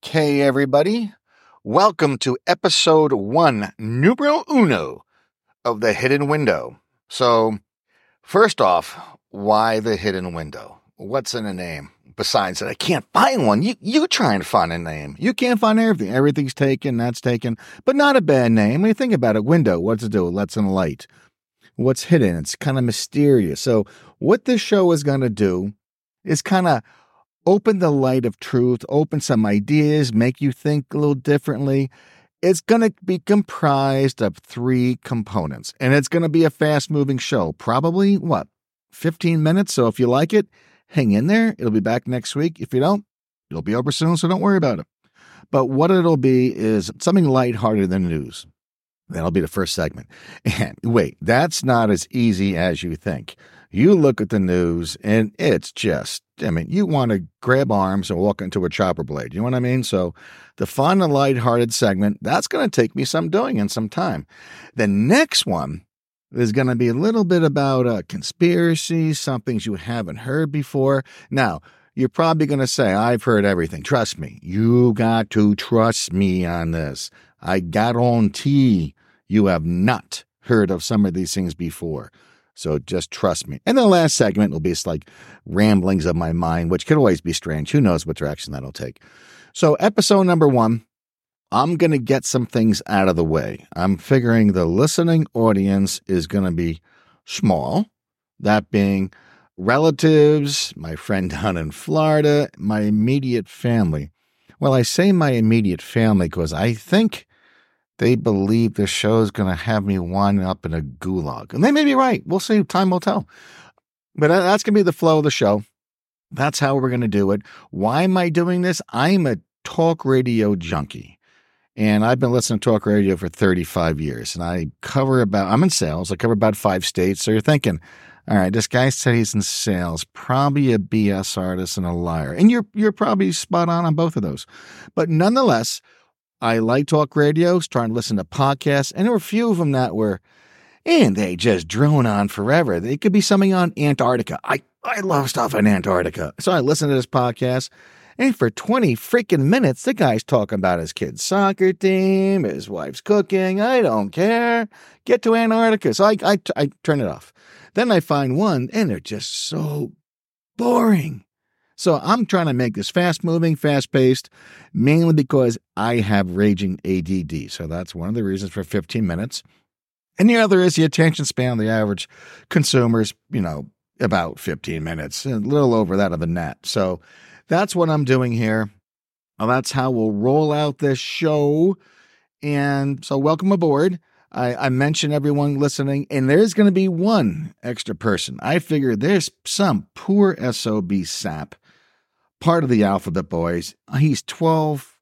Hey, everybody. Welcome to episode one, numero uno of The Hidden Window. So, first off, why The Hidden Window? What's in a name? Besides that, I can't find one. You, you try and find a name. You can't find everything. Everything's taken, that's taken, but not a bad name. When you think about it, window, what's it do? It lets in light. What's hidden? It's kind of mysterious. So, what this show is going to do is kind of open the light of truth, open some ideas, make you think a little differently. It's going to be comprised of three components, and it's going to be a fast moving show. Probably, what, 15 minutes? So if you like it, hang in there. It'll be back next week. If you don't, it'll be over soon, so don't worry about it. But what it'll be is something lighthearted than news. That'll be the first segment. And wait, that's not as easy as you think. You look at the news and it's just, I mean, you want to grab arms and walk into a chopper blade. You know what I mean? So the fun and lighthearted segment, that's going to take me some doing and some time. The next one is going to be a little bit about uh, conspiracy, some things you haven't heard before. Now, you're probably going to say, I've heard everything. Trust me. You got to trust me on this. I guarantee you have not heard of some of these things before. So just trust me. And the last segment will be just like ramblings of my mind, which could always be strange. Who knows what direction that'll take. So, episode number one, I'm going to get some things out of the way. I'm figuring the listening audience is going to be small, that being relatives, my friend down in Florida, my immediate family. Well, I say my immediate family because I think they believe the show is going to have me winding up in a gulag. And they may be right. We'll see. Time will tell. But that's going to be the flow of the show. That's how we're going to do it. Why am I doing this? I'm a talk radio junkie. And I've been listening to talk radio for 35 years. And I cover about, I'm in sales. I cover about five states. So you're thinking, all right, this guy said he's in sales, probably a BS artist and a liar. And you're, you're probably spot on on both of those. But nonetheless, I like talk radio, trying to listen to podcasts, and there were a few of them that were, and they just drone on forever. They could be something on Antarctica. I, I love stuff on Antarctica. So I listened to this podcast, and for 20 freaking minutes, the guy's talking about his kid's soccer team, his wife's cooking. I don't care. Get to Antarctica. So I, I, I turn it off. Then I find one, and they're just so boring. So I'm trying to make this fast moving, fast paced, mainly because I have raging ADD. So that's one of the reasons for 15 minutes. And the other is the attention span of the average consumer's, you know, about 15 minutes, a little over that of the net. So that's what I'm doing here. Well, that's how we'll roll out this show. And so, welcome aboard. I, I mentioned everyone listening, and there's going to be one extra person. I figure there's some poor SOB sap part of the Alphabet Boys. He's 12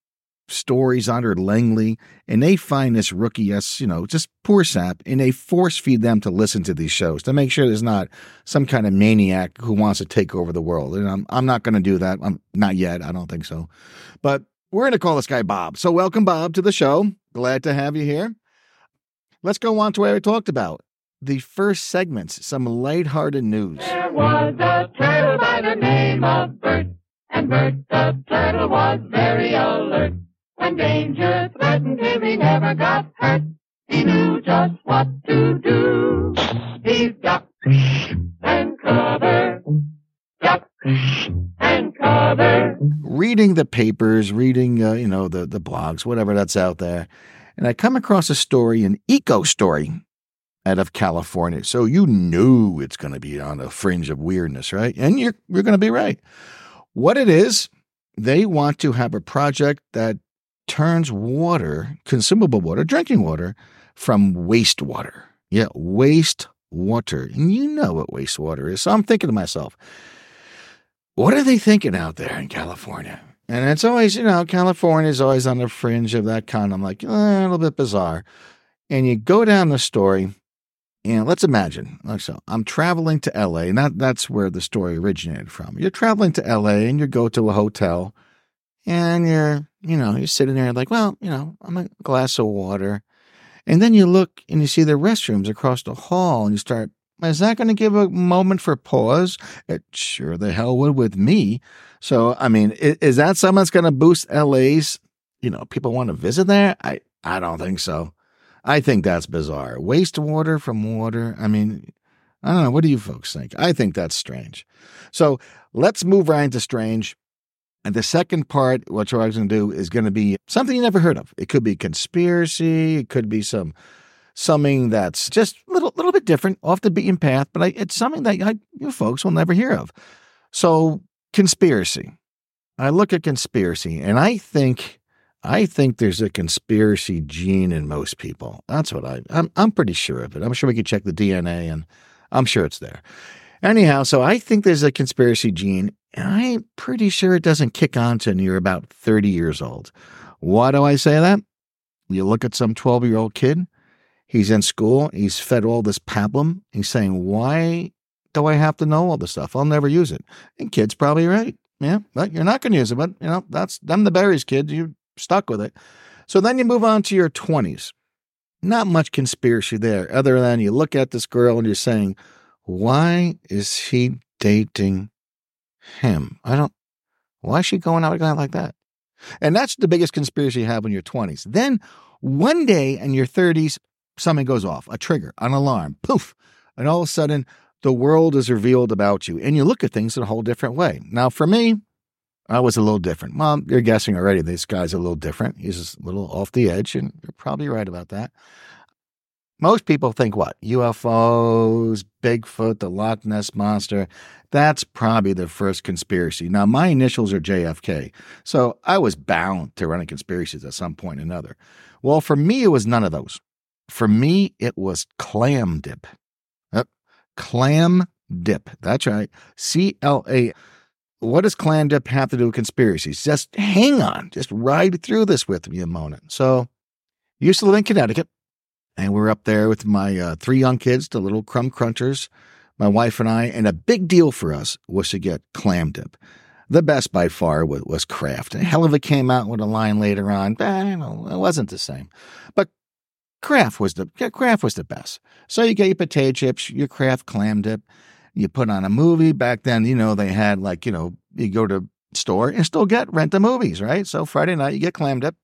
stories under Langley, and they find this rookie as, you know, just poor sap, and they force feed them to listen to these shows to make sure there's not some kind of maniac who wants to take over the world. And I'm, I'm not going to do that. I'm not yet. I don't think so. But we're going to call this guy Bob. So welcome, Bob, to the show. Glad to have you here. Let's go on to what I talked about. The first segments, some lighthearted news. There was a turtle by the name of Bert. And Bert the turtle was very alert. When danger threatened him, he never got hurt. He knew just what to do. He ducked and covered, ducked and covered. Reading the papers, reading, uh, you know, the, the blogs, whatever that's out there. And I come across a story, an eco story out of California. So you knew it's going to be on the fringe of weirdness, right? And you're, you're going to be right. What it is, they want to have a project that turns water, consumable water, drinking water, from wastewater. Yeah, wastewater. And you know what wastewater is. So I'm thinking to myself, what are they thinking out there in California? And it's always, you know, California is always on the fringe of that kind. I'm like, eh, a little bit bizarre. And you go down the story, and let's imagine, like so, I'm traveling to LA, and that, that's where the story originated from. You're traveling to LA and you go to a hotel and you're, you know, you're sitting there like, well, you know, I'm a glass of water. And then you look and you see the restrooms across the hall and you start, Is that going to give a moment for pause? It sure the hell would with me. So, I mean, is, is that something that's going to boost LA's, you know, people want to visit there? I, I don't think so. I think that's bizarre. Waste water from water. I mean, I don't know. What do you folks think? I think that's strange. So let's move right into strange. And the second part, what you're going to do is going to be something you never heard of. It could be conspiracy. It could be some something that's just a little, little bit different, off the beaten path, but I, it's something that I, you folks will never hear of. So, conspiracy. I look at conspiracy, and I think, I think there's a conspiracy gene in most people. That's what I, I'm, I'm pretty sure of it. I'm sure we could check the DNA, and I'm sure it's there. Anyhow, so I think there's a conspiracy gene, and I'm pretty sure it doesn't kick on until you're about 30 years old. Why do I say that? You look at some 12 year old kid He's in school. He's fed all this pablum. He's saying, why do I have to know all this stuff? I'll never use it. And kid's probably right. Yeah, but you're not going to use it. But, you know, that's them the berries, kid. You're stuck with it. So then you move on to your 20s. Not much conspiracy there, other than you look at this girl and you're saying, why is he dating him? I don't, why is she going out with a guy like that? And that's the biggest conspiracy you have in your 20s. Then one day in your 30s, something goes off, a trigger, an alarm, poof, and all of a sudden the world is revealed about you and you look at things in a whole different way. Now, for me, I was a little different. Well, you're guessing already this guy's a little different. He's a little off the edge, and you're probably right about that. Most people think what? UFOs, Bigfoot, the Loch Ness Monster. That's probably the first conspiracy. Now, my initials are JFK, so I was bound to run running conspiracies at some point or another. Well, for me, it was none of those. For me, it was clam dip. Yep. Clam dip. That's right. C L A. What does clam dip have to do with conspiracies? Just hang on. Just ride through this with me a moment. So, used to live in Connecticut, and we are up there with my uh, three young kids, the little crumb crunchers, my wife and I, and a big deal for us was to get clam dip. The best by far was, was Kraft. Hell of it came out with a line later on, but know, it wasn't the same. But Kraft was the Kraft was the best. So you get your potato chips, your Kraft clam dip. You put on a movie. Back then, you know, they had like, you know, you go to store and still get rent the movies, right? So Friday night you get clam dip.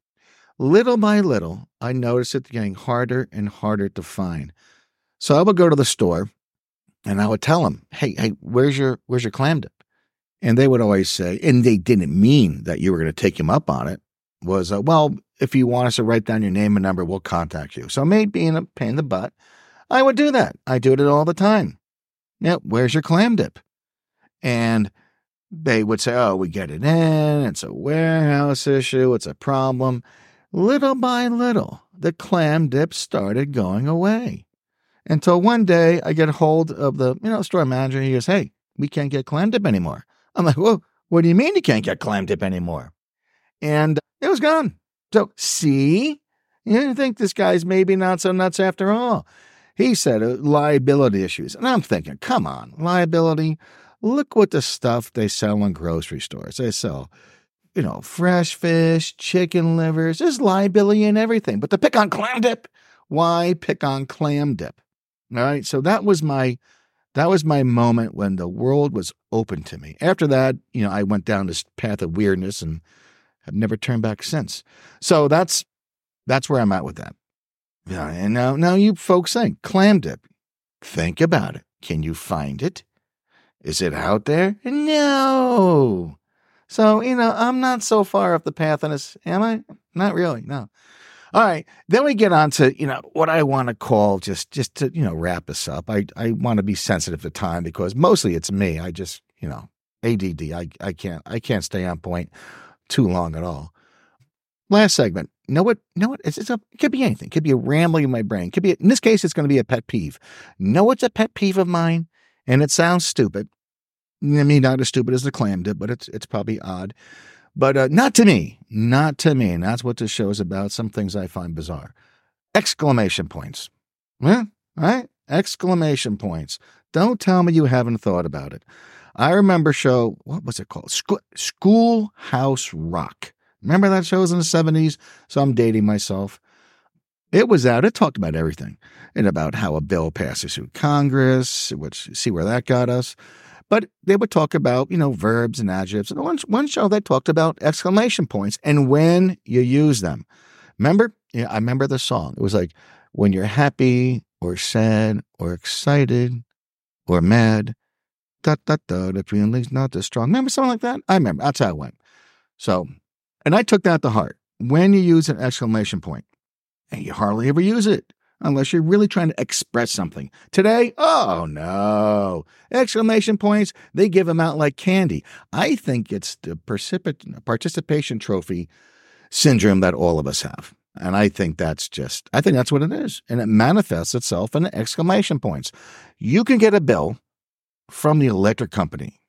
Little by little, I noticed it getting harder and harder to find. So I would go to the store and I would tell them, "Hey, hey, where's your where's your clam dip?" And they would always say, and they didn't mean that you were going to take them up on it. Was uh, well, if you want us to write down your name and number, we'll contact you. So, me being a pain in the butt, I would do that. I do it all the time. Yeah, where's your clam dip? And they would say, oh, we get it in. It's a warehouse issue. It's a problem. Little by little, the clam dip started going away. Until one day I get hold of the, you know, store manager. He goes, hey, we can't get clam dip anymore. I'm like, well, what do you mean you can't get clam dip anymore? And it was gone. So, see, you think this guy's maybe not so nuts after all. He said uh, liability issues. And I'm thinking, come on, liability. Look what the stuff they sell in grocery stores. They sell, you know, fresh fish, chicken livers. There's liability in everything. But to pick on clam dip, why pick on clam dip? All right. So that was my that was my moment when the world was open to me. After that, you know, I went down this path of weirdness and have never turned back since. So that's that's where I'm at with that. Yeah, and now now you folks think clam dip. Think about it. Can you find it? Is it out there? No. So, you know, I'm not so far off the path on this, am I? Not really, no. All right. Then we get on to, you know, what I want to call just just to, you know, wrap this up. I, I want to be sensitive to time because mostly it's me. I just, you know, ADD. I, I can't I can't stay on point too long at all. Last segment. Know what? Know what? It's, it's a, it could be anything. It could be a rambling in my brain. It could be, in this case, it's going to be a pet peeve. Know what's a pet peeve of mine? And it sounds stupid. I mean, not as stupid as the clam dip, but it's, it's probably odd. But uh, not to me. Not to me. And that's what this show is about. Some things I find bizarre. Exclamation points. Yeah, right? Exclamation points. Don't tell me you haven't thought about it. I remember show, what was it called? School, Schoolhouse Rock. Remember that show was in the 70s? So I'm dating myself. It was out. It talked about everything and about how a bill passes through Congress, which see where that got us. But they would talk about, you know, verbs and adjectives. And one, one show they talked about exclamation points and when you use them. Remember? Yeah, I remember the song. It was like when you're happy or sad or excited or mad, da da da, the feeling's not as strong. Remember something like that? I remember. That's how it went. So, and I took that to heart. When you use an exclamation point, and you hardly ever use it unless you're really trying to express something. Today, oh no. Exclamation points, they give them out like candy. I think it's the participation trophy syndrome that all of us have. And I think that's just, I think that's what it is. And it manifests itself in exclamation points. You can get a bill from the electric company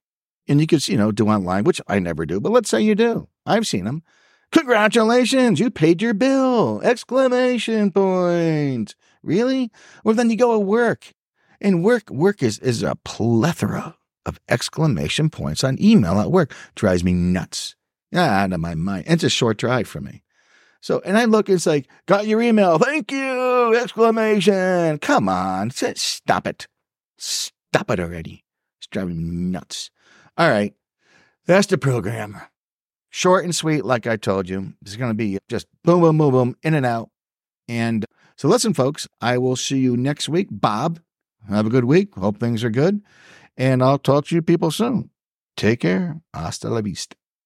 and you could, you know, do online, which I never do, but let's say you do. I've seen them. Congratulations, you paid your bill! Exclamation point. Really? Well, then you go to work. And work work is, is a plethora of exclamation points on email at work. Drives me nuts. Ah, out of my mind. It's a short drive for me. So, and I look, it's like, got your email. Thank you! Exclamation. Come on. Stop it. Stop it already. It's driving me nuts. All right. That's the program. Short and sweet, like I told you. It's going to be just boom, boom, boom, boom, in and out. And uh, so, listen, folks, I will see you next week. Bob, have a good week. Hope things are good. And I'll talk to you people soon. Take care. Hasta la vista.